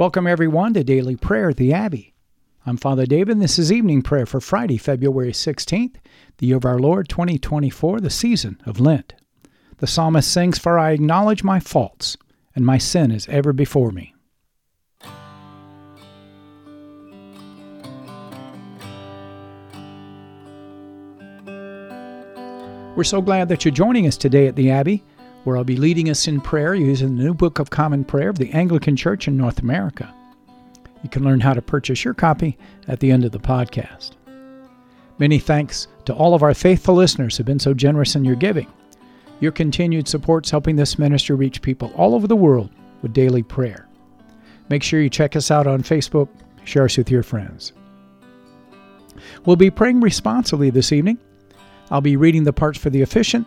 Welcome, everyone, to Daily Prayer at the Abbey. I'm Father David, and this is evening prayer for Friday, February 16th, the year of our Lord 2024, the season of Lent. The psalmist sings, For I acknowledge my faults, and my sin is ever before me. We're so glad that you're joining us today at the Abbey where I'll be leading us in prayer using the New Book of Common Prayer of the Anglican Church in North America. You can learn how to purchase your copy at the end of the podcast. Many thanks to all of our faithful listeners who've been so generous in your giving. Your continued support's helping this ministry reach people all over the world with daily prayer. Make sure you check us out on Facebook, share us with your friends. We'll be praying responsibly this evening. I'll be reading the parts for the officiant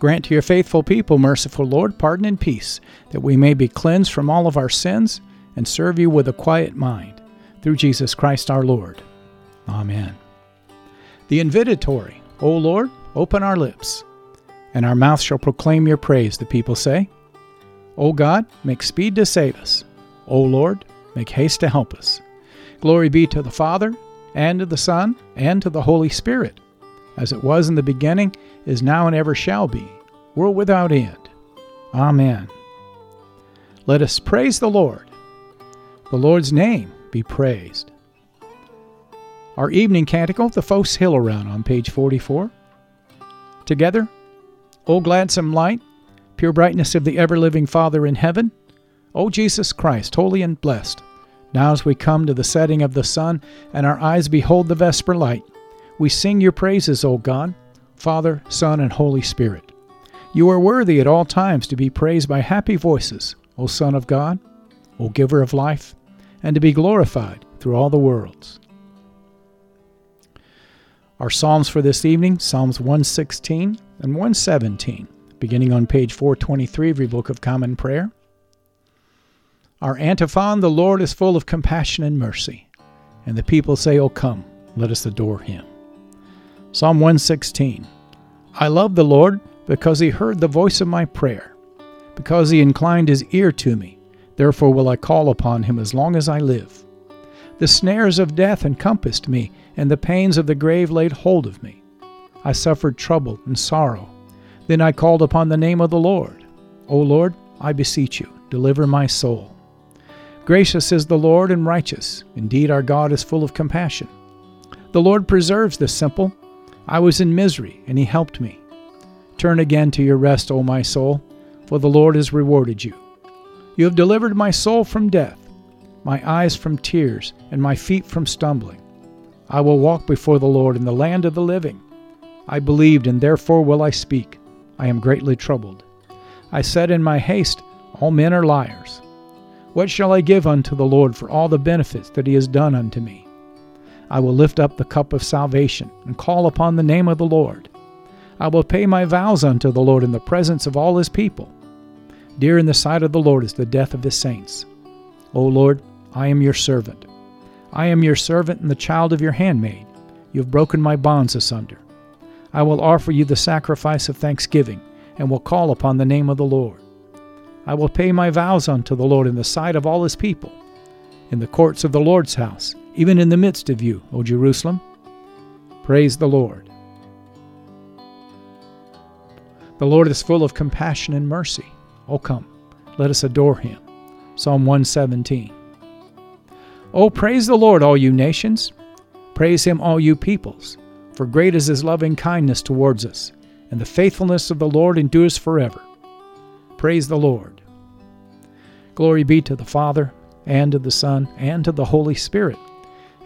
Grant to your faithful people, merciful Lord, pardon and peace, that we may be cleansed from all of our sins and serve you with a quiet mind. Through Jesus Christ our Lord. Amen. The invitatory, O Lord, open our lips, and our mouth shall proclaim your praise, the people say. O God, make speed to save us. O Lord, make haste to help us. Glory be to the Father, and to the Son, and to the Holy Spirit as it was in the beginning, is now, and ever shall be, world without end. Amen. Let us praise the Lord. The Lord's name be praised. Our evening canticle, the Phos Hilaron, on page 44. Together, O gladsome light, pure brightness of the ever living Father in heaven, O Jesus Christ, holy and blessed, now as we come to the setting of the sun and our eyes behold the vesper light, we sing your praises, O God, Father, Son, and Holy Spirit. You are worthy at all times to be praised by happy voices, O Son of God, O Giver of life, and to be glorified through all the worlds. Our Psalms for this evening Psalms 116 and 117, beginning on page 423 of your Book of Common Prayer. Our antiphon The Lord is full of compassion and mercy. And the people say, O come, let us adore him. Psalm 116 I love the Lord because he heard the voice of my prayer, because he inclined his ear to me. Therefore will I call upon him as long as I live. The snares of death encompassed me, and the pains of the grave laid hold of me. I suffered trouble and sorrow. Then I called upon the name of the Lord. O Lord, I beseech you, deliver my soul. Gracious is the Lord and righteous. Indeed, our God is full of compassion. The Lord preserves the simple I was in misery, and he helped me. Turn again to your rest, O my soul, for the Lord has rewarded you. You have delivered my soul from death, my eyes from tears, and my feet from stumbling. I will walk before the Lord in the land of the living. I believed, and therefore will I speak. I am greatly troubled. I said in my haste, All men are liars. What shall I give unto the Lord for all the benefits that he has done unto me? I will lift up the cup of salvation and call upon the name of the Lord. I will pay my vows unto the Lord in the presence of all his people. Dear in the sight of the Lord is the death of his saints. O Lord, I am your servant. I am your servant and the child of your handmaid. You have broken my bonds asunder. I will offer you the sacrifice of thanksgiving and will call upon the name of the Lord. I will pay my vows unto the Lord in the sight of all his people. In the courts of the Lord's house even in the midst of you, O Jerusalem. Praise the Lord. The Lord is full of compassion and mercy. O come, let us adore him. Psalm 117. Oh, praise the Lord, all you nations. Praise him, all you peoples. for great is his loving kindness towards us, and the faithfulness of the Lord endures forever. Praise the Lord. Glory be to the Father, and to the Son, and to the Holy Spirit,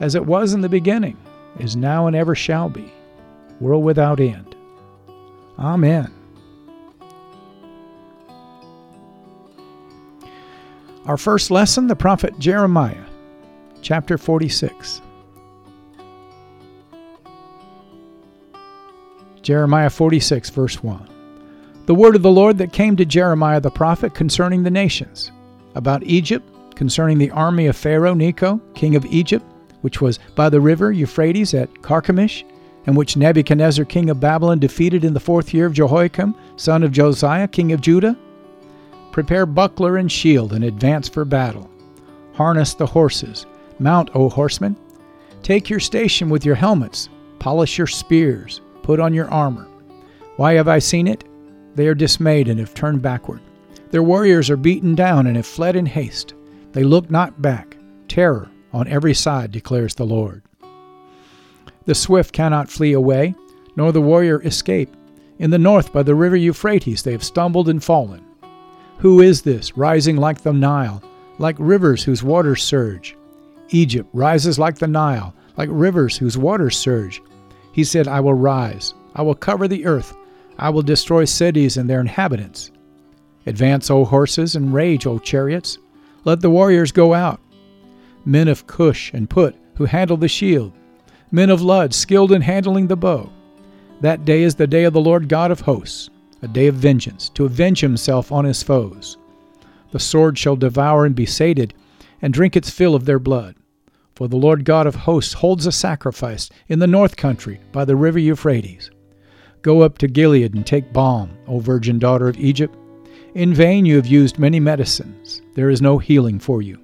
as it was in the beginning, is now, and ever shall be, world without end. Amen. Our first lesson, the prophet Jeremiah, chapter 46. Jeremiah 46, verse 1. The word of the Lord that came to Jeremiah the prophet concerning the nations, about Egypt, concerning the army of Pharaoh Necho, king of Egypt, which was by the river Euphrates at Carchemish, and which Nebuchadnezzar king of Babylon defeated in the fourth year of Jehoiakim, son of Josiah, king of Judah. Prepare buckler and shield and advance for battle. Harness the horses. Mount, O horsemen. Take your station with your helmets. Polish your spears. Put on your armor. Why have I seen it? They are dismayed and have turned backward. Their warriors are beaten down and have fled in haste. They look not back. Terror on every side, declares the Lord. The swift cannot flee away, nor the warrior escape. In the north, by the river Euphrates, they have stumbled and fallen. Who is this, rising like the Nile, like rivers whose waters surge? Egypt rises like the Nile, like rivers whose waters surge. He said, I will rise, I will cover the earth, I will destroy cities and their inhabitants. Advance, O horses, and rage, O chariots. Let the warriors go out. Men of Cush and Put, who handle the shield. Men of Lud, skilled in handling the bow. That day is the day of the Lord God of hosts, a day of vengeance, to avenge himself on his foes. The sword shall devour and be sated, and drink its fill of their blood. For the Lord God of hosts holds a sacrifice in the north country by the river Euphrates. Go up to Gilead and take balm, O virgin daughter of Egypt. In vain you have used many medicines. There is no healing for you.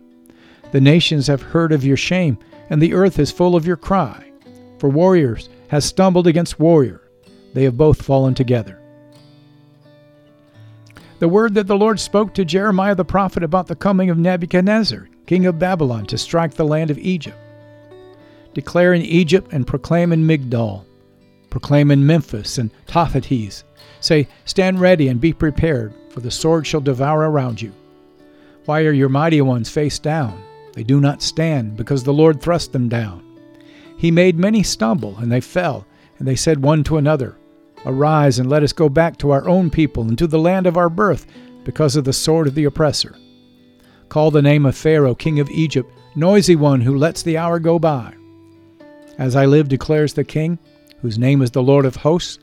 The nations have heard of your shame, and the earth is full of your cry. For warriors has stumbled against warrior. They have both fallen together. The word that the Lord spoke to Jeremiah the prophet about the coming of Nebuchadnezzar, king of Babylon, to strike the land of Egypt. Declare in Egypt and proclaim in Migdol. Proclaim in Memphis and Tahpanhes. Say, Stand ready and be prepared, for the sword shall devour around you. Why are your mighty ones face down? They do not stand, because the Lord thrust them down. He made many stumble, and they fell, and they said one to another, Arise and let us go back to our own people and to the land of our birth, because of the sword of the oppressor. Call the name of Pharaoh, king of Egypt, noisy one who lets the hour go by. As I live, declares the king, whose name is the Lord of hosts,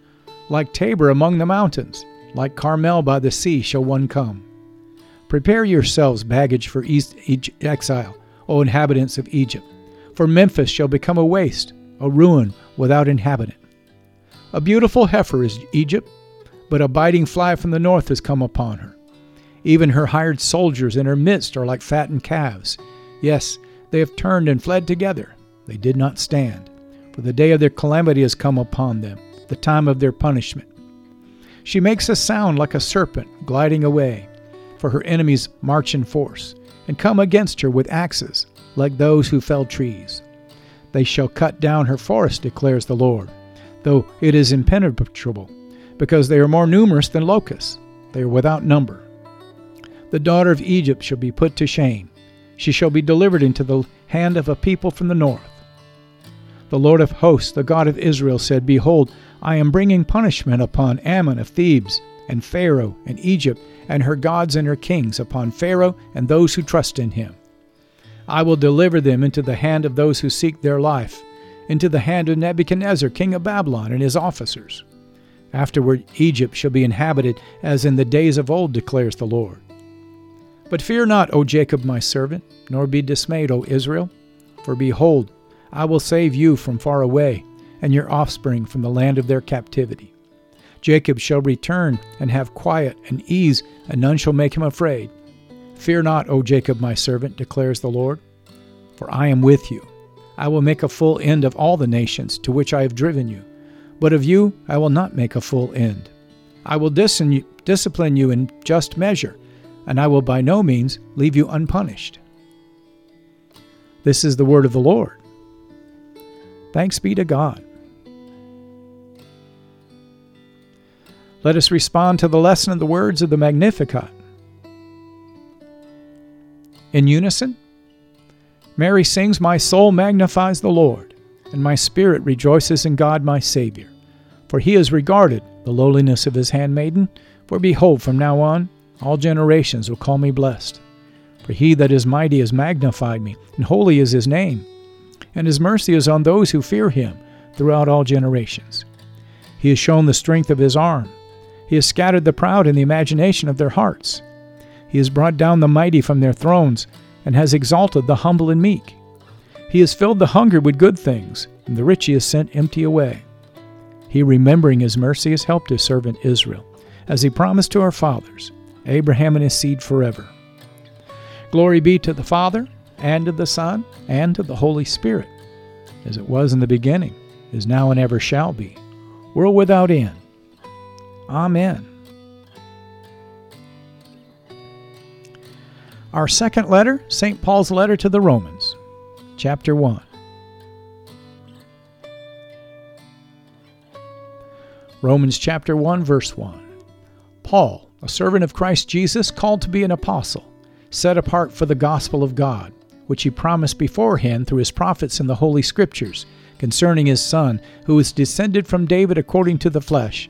like Tabor among the mountains, like Carmel by the sea shall one come. Prepare yourselves baggage for east exile, O inhabitants of Egypt, for Memphis shall become a waste, a ruin without inhabitant. A beautiful heifer is Egypt, but a biting fly from the north has come upon her. Even her hired soldiers in her midst are like fattened calves. Yes, they have turned and fled together. They did not stand, for the day of their calamity has come upon them, the time of their punishment. She makes a sound like a serpent gliding away, for her enemies march in force, and come against her with axes, like those who fell trees. They shall cut down her forest, declares the Lord, though it is impenetrable, because they are more numerous than locusts. They are without number. The daughter of Egypt shall be put to shame. She shall be delivered into the hand of a people from the north. The Lord of hosts, the God of Israel, said, Behold, I am bringing punishment upon Amon of Thebes, and Pharaoh, and Egypt, and her gods and her kings, upon Pharaoh and those who trust in him. I will deliver them into the hand of those who seek their life, into the hand of Nebuchadnezzar, king of Babylon, and his officers. Afterward, Egypt shall be inhabited as in the days of old, declares the Lord. But fear not, O Jacob my servant, nor be dismayed, O Israel. For behold, I will save you from far away, and your offspring from the land of their captivity. Jacob shall return and have quiet and ease, and none shall make him afraid. Fear not, O Jacob my servant, declares the Lord, for I am with you. I will make a full end of all the nations to which I have driven you, but of you I will not make a full end. I will discipline you in just measure and I will by no means leave you unpunished. This is the word of the Lord. Thanks be to God. Let us respond to the lesson of the words of the Magnificat. In unison, Mary sings, My soul magnifies the Lord, and my spirit rejoices in God my Savior. For he has regarded the lowliness of his handmaiden. For behold, from now on, all generations will call me blessed. For he that is mighty has magnified me, and holy is his name. And his mercy is on those who fear him throughout all generations. He has shown the strength of his arm he has scattered the proud in the imagination of their hearts. He has brought down the mighty from their thrones, and has exalted the humble and meek. He has filled the hungry with good things, and the rich he has sent empty away. He, remembering his mercy, has helped his servant Israel, as he promised to our fathers, Abraham and his seed forever. Glory be to the Father, and to the Son, and to the Holy Spirit, as it was in the beginning, is now, and ever shall be, world without end. Amen. Our second letter, St. Paul's letter to the Romans, chapter 1. Romans chapter 1, verse 1. Paul, a servant of Christ Jesus, called to be an apostle, set apart for the gospel of God, which he promised beforehand through his prophets in the Holy Scriptures, concerning his Son, who was descended from David according to the flesh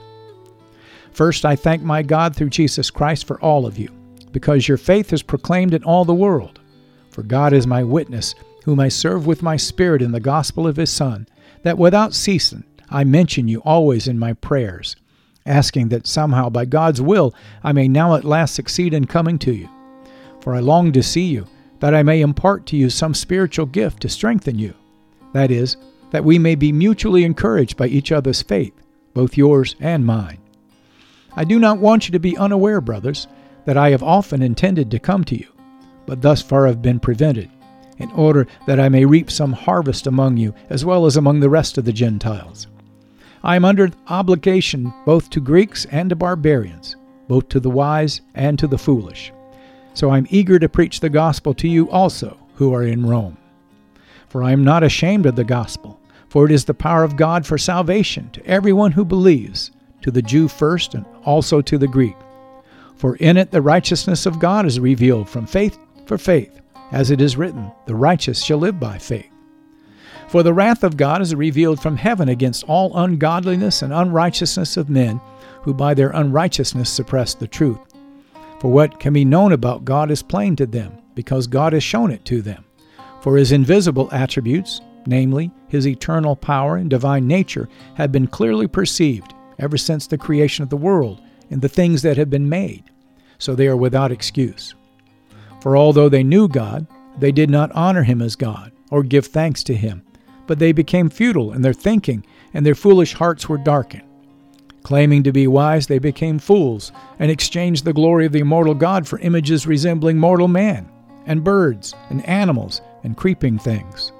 First, I thank my God through Jesus Christ for all of you, because your faith is proclaimed in all the world. For God is my witness, whom I serve with my spirit in the gospel of his Son, that without ceasing I mention you always in my prayers, asking that somehow by God's will I may now at last succeed in coming to you. For I long to see you, that I may impart to you some spiritual gift to strengthen you. That is, that we may be mutually encouraged by each other's faith, both yours and mine. I do not want you to be unaware, brothers, that I have often intended to come to you, but thus far have been prevented, in order that I may reap some harvest among you, as well as among the rest of the Gentiles. I am under obligation both to Greeks and to barbarians, both to the wise and to the foolish. So I am eager to preach the gospel to you also who are in Rome. For I am not ashamed of the gospel, for it is the power of God for salvation to everyone who believes to the Jew first and also to the Greek. For in it the righteousness of God is revealed from faith for faith, as it is written, The righteous shall live by faith. For the wrath of God is revealed from heaven against all ungodliness and unrighteousness of men who by their unrighteousness suppress the truth. For what can be known about God is plain to them, because God has shown it to them. For his invisible attributes, namely, his eternal power and divine nature, have been clearly perceived ever since the creation of the world and the things that have been made, so they are without excuse. For although they knew God, they did not honor him as God or give thanks to him, but they became futile in their thinking, and their foolish hearts were darkened. Claiming to be wise, they became fools and exchanged the glory of the immortal God for images resembling mortal man, and birds, and animals, and creeping things.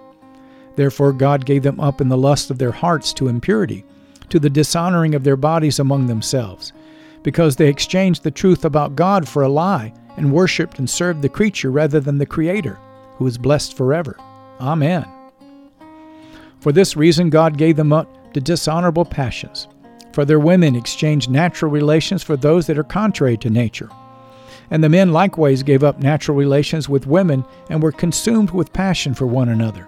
Therefore, God gave them up in the lust of their hearts to impurity to the dishonoring of their bodies among themselves, because they exchanged the truth about God for a lie and worshiped and served the creature rather than the Creator, who is blessed forever. Amen. For this reason, God gave them up to dishonorable passions. For their women exchanged natural relations for those that are contrary to nature. And the men likewise gave up natural relations with women and were consumed with passion for one another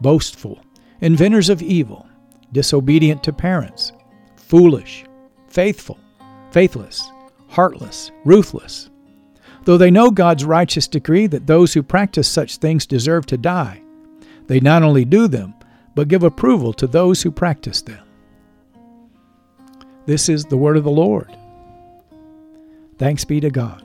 boastful, inventors of evil, disobedient to parents, foolish, faithful, faithless, heartless, ruthless. Though they know God's righteous decree that those who practice such things deserve to die, they not only do them, but give approval to those who practice them. This is the word of the Lord. Thanks be to God.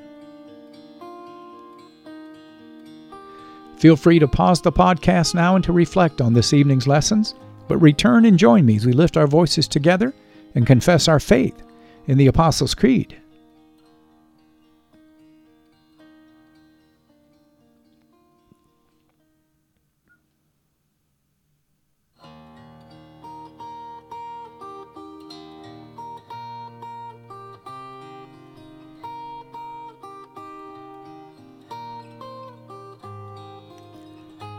Feel free to pause the podcast now and to reflect on this evening's lessons, but return and join me as we lift our voices together and confess our faith in the Apostles' Creed.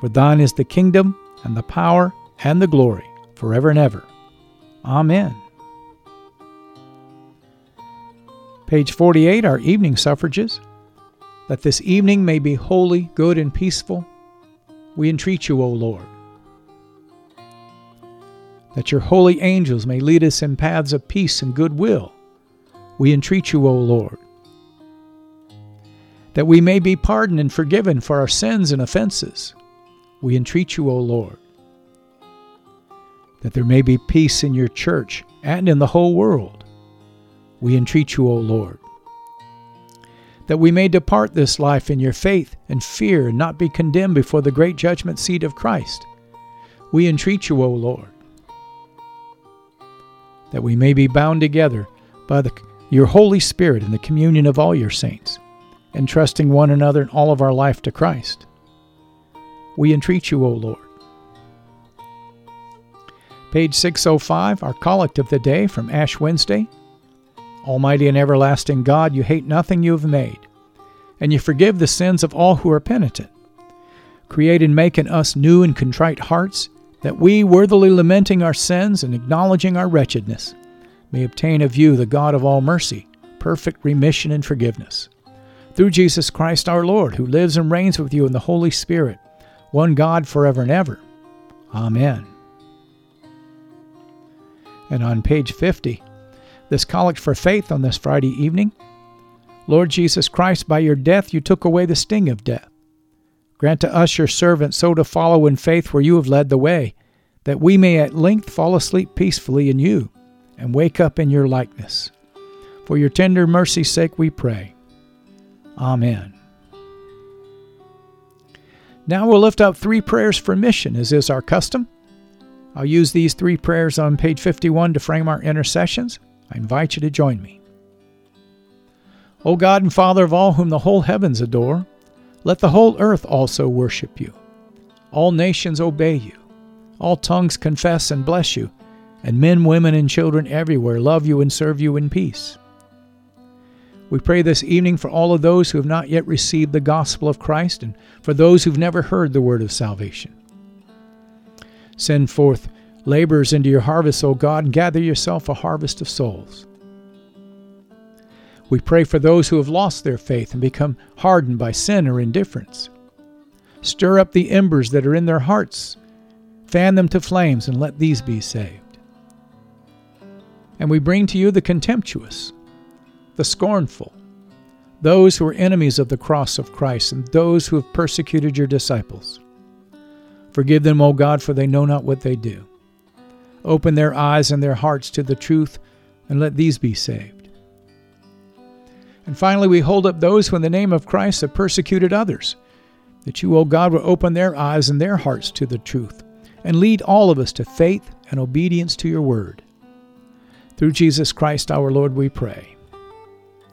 For thine is the kingdom, and the power, and the glory, forever and ever. Amen. Page 48, our evening suffrages. That this evening may be holy, good, and peaceful, we entreat you, O Lord. That your holy angels may lead us in paths of peace and goodwill, we entreat you, O Lord. That we may be pardoned and forgiven for our sins and offenses, we entreat you, O Lord, that there may be peace in your church and in the whole world. We entreat you, O Lord, that we may depart this life in your faith and fear and not be condemned before the great judgment seat of Christ. We entreat you, O Lord, that we may be bound together by the, your Holy Spirit in the communion of all your saints, entrusting one another in all of our life to Christ we entreat you, O Lord. Page 605, our collect of the day from Ash Wednesday. Almighty and everlasting God, you hate nothing you have made, and you forgive the sins of all who are penitent. Create and make in us new and contrite hearts, that we, worthily lamenting our sins and acknowledging our wretchedness, may obtain of you, the God of all mercy, perfect remission and forgiveness. Through Jesus Christ our Lord, who lives and reigns with you in the Holy Spirit, one God forever and ever. Amen. And on page 50, this collect for faith on this Friday evening. Lord Jesus Christ, by your death you took away the sting of death. Grant to us, your servants, so to follow in faith where you have led the way, that we may at length fall asleep peacefully in you and wake up in your likeness. For your tender mercy's sake we pray. Amen. Now we'll lift up three prayers for mission, as is our custom. I'll use these three prayers on page 51 to frame our intercessions. I invite you to join me. O God and Father of all whom the whole heavens adore, Let the whole earth also worship you. All nations obey you. All tongues confess and bless you, and men, women, and children everywhere love you and serve you in peace. We pray this evening for all of those who have not yet received the gospel of Christ and for those who've never heard the word of salvation. Send forth laborers into your harvest, O God, and gather yourself a harvest of souls. We pray for those who have lost their faith and become hardened by sin or indifference. Stir up the embers that are in their hearts, fan them to flames, and let these be saved. And we bring to you the contemptuous, the scornful, those who are enemies of the cross of Christ, and those who have persecuted your disciples. Forgive them, O God, for they know not what they do. Open their eyes and their hearts to the truth, and let these be saved. And finally, we hold up those who, in the name of Christ, have persecuted others, that you, O God, will open their eyes and their hearts to the truth, and lead all of us to faith and obedience to your word. Through Jesus Christ our Lord, we pray.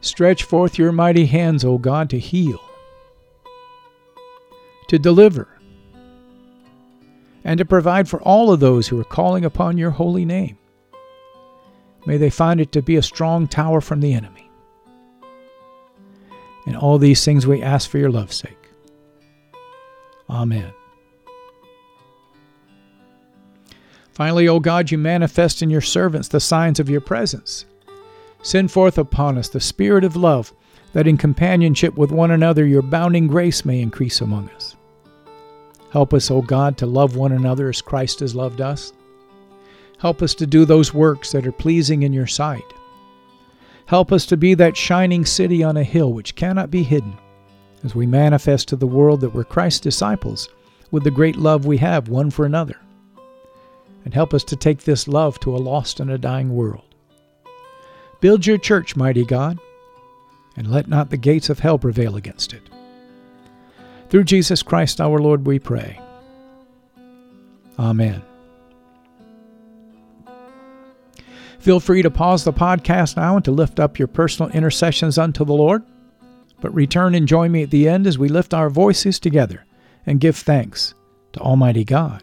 Stretch forth your mighty hands, O God, to heal, to deliver, and to provide for all of those who are calling upon your holy name. May they find it to be a strong tower from the enemy. And all these things we ask for your love's sake. Amen. Finally, O God, you manifest in your servants the signs of your presence Send forth upon us the Spirit of love, that in companionship with one another your bounding grace may increase among us. Help us, O God, to love one another as Christ has loved us. Help us to do those works that are pleasing in your sight. Help us to be that shining city on a hill which cannot be hidden, as we manifest to the world that we're Christ's disciples with the great love we have one for another. And help us to take this love to a lost and a dying world. Build your church, mighty God, and let not the gates of hell prevail against it. Through Jesus Christ our Lord we pray. Amen. Feel free to pause the podcast now and to lift up your personal intercessions unto the Lord, but return and join me at the end as we lift our voices together and give thanks to Almighty God.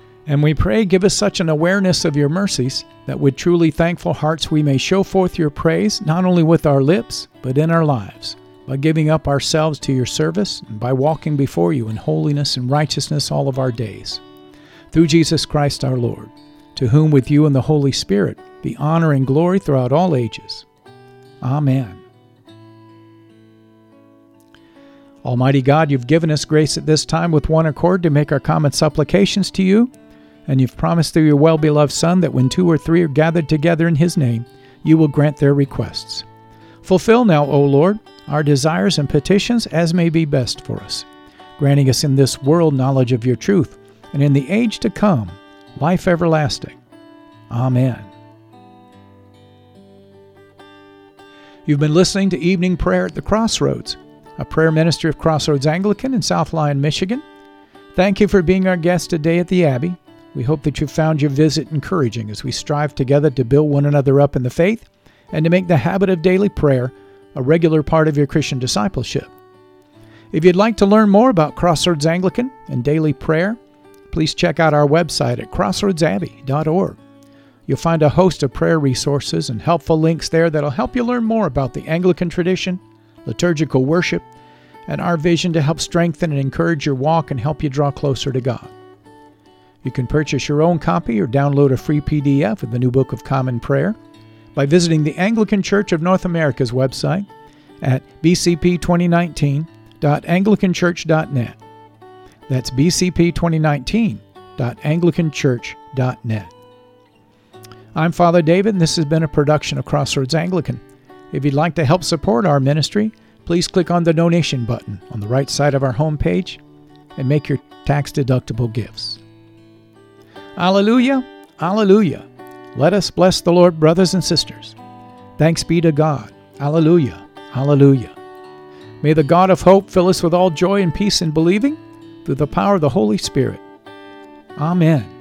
And we pray, give us such an awareness of your mercies that with truly thankful hearts we may show forth your praise, not only with our lips, but in our lives, by giving up ourselves to your service and by walking before you in holiness and righteousness all of our days. Through Jesus Christ our Lord, to whom with you and the Holy Spirit be honor and glory throughout all ages. Amen. Almighty God, you've given us grace at this time with one accord to make our common supplications to you and you've promised through your well beloved Son that when two or three are gathered together in his name, you will grant their requests. Fulfill now, O Lord, our desires and petitions as may be best for us, granting us in this world knowledge of your truth, and in the age to come, life everlasting. Amen. You've been listening to Evening Prayer at the Crossroads, a prayer ministry of Crossroads Anglican in South Lyon, Michigan. Thank you for being our guest today at the Abbey. We hope that you found your visit encouraging as we strive together to build one another up in the faith and to make the habit of daily prayer a regular part of your Christian discipleship. If you'd like to learn more about Crossroads Anglican and daily prayer, please check out our website at crossroadsabbey.org. You'll find a host of prayer resources and helpful links there that'll help you learn more about the Anglican tradition, liturgical worship, and our vision to help strengthen and encourage your walk and help you draw closer to God. You can purchase your own copy or download a free PDF of the New Book of Common Prayer by visiting the Anglican Church of North America's website at bcp2019.anglicanchurch.net. That's bcp2019.anglicanchurch.net. I'm Father David, and this has been a production of Crossroads Anglican. If you'd like to help support our ministry, please click on the donation button on the right side of our homepage and make your tax deductible gifts. Alleluia, Alleluia. Let us bless the Lord, brothers and sisters. Thanks be to God. Alleluia, Alleluia. May the God of hope fill us with all joy and peace in believing through the power of the Holy Spirit. Amen.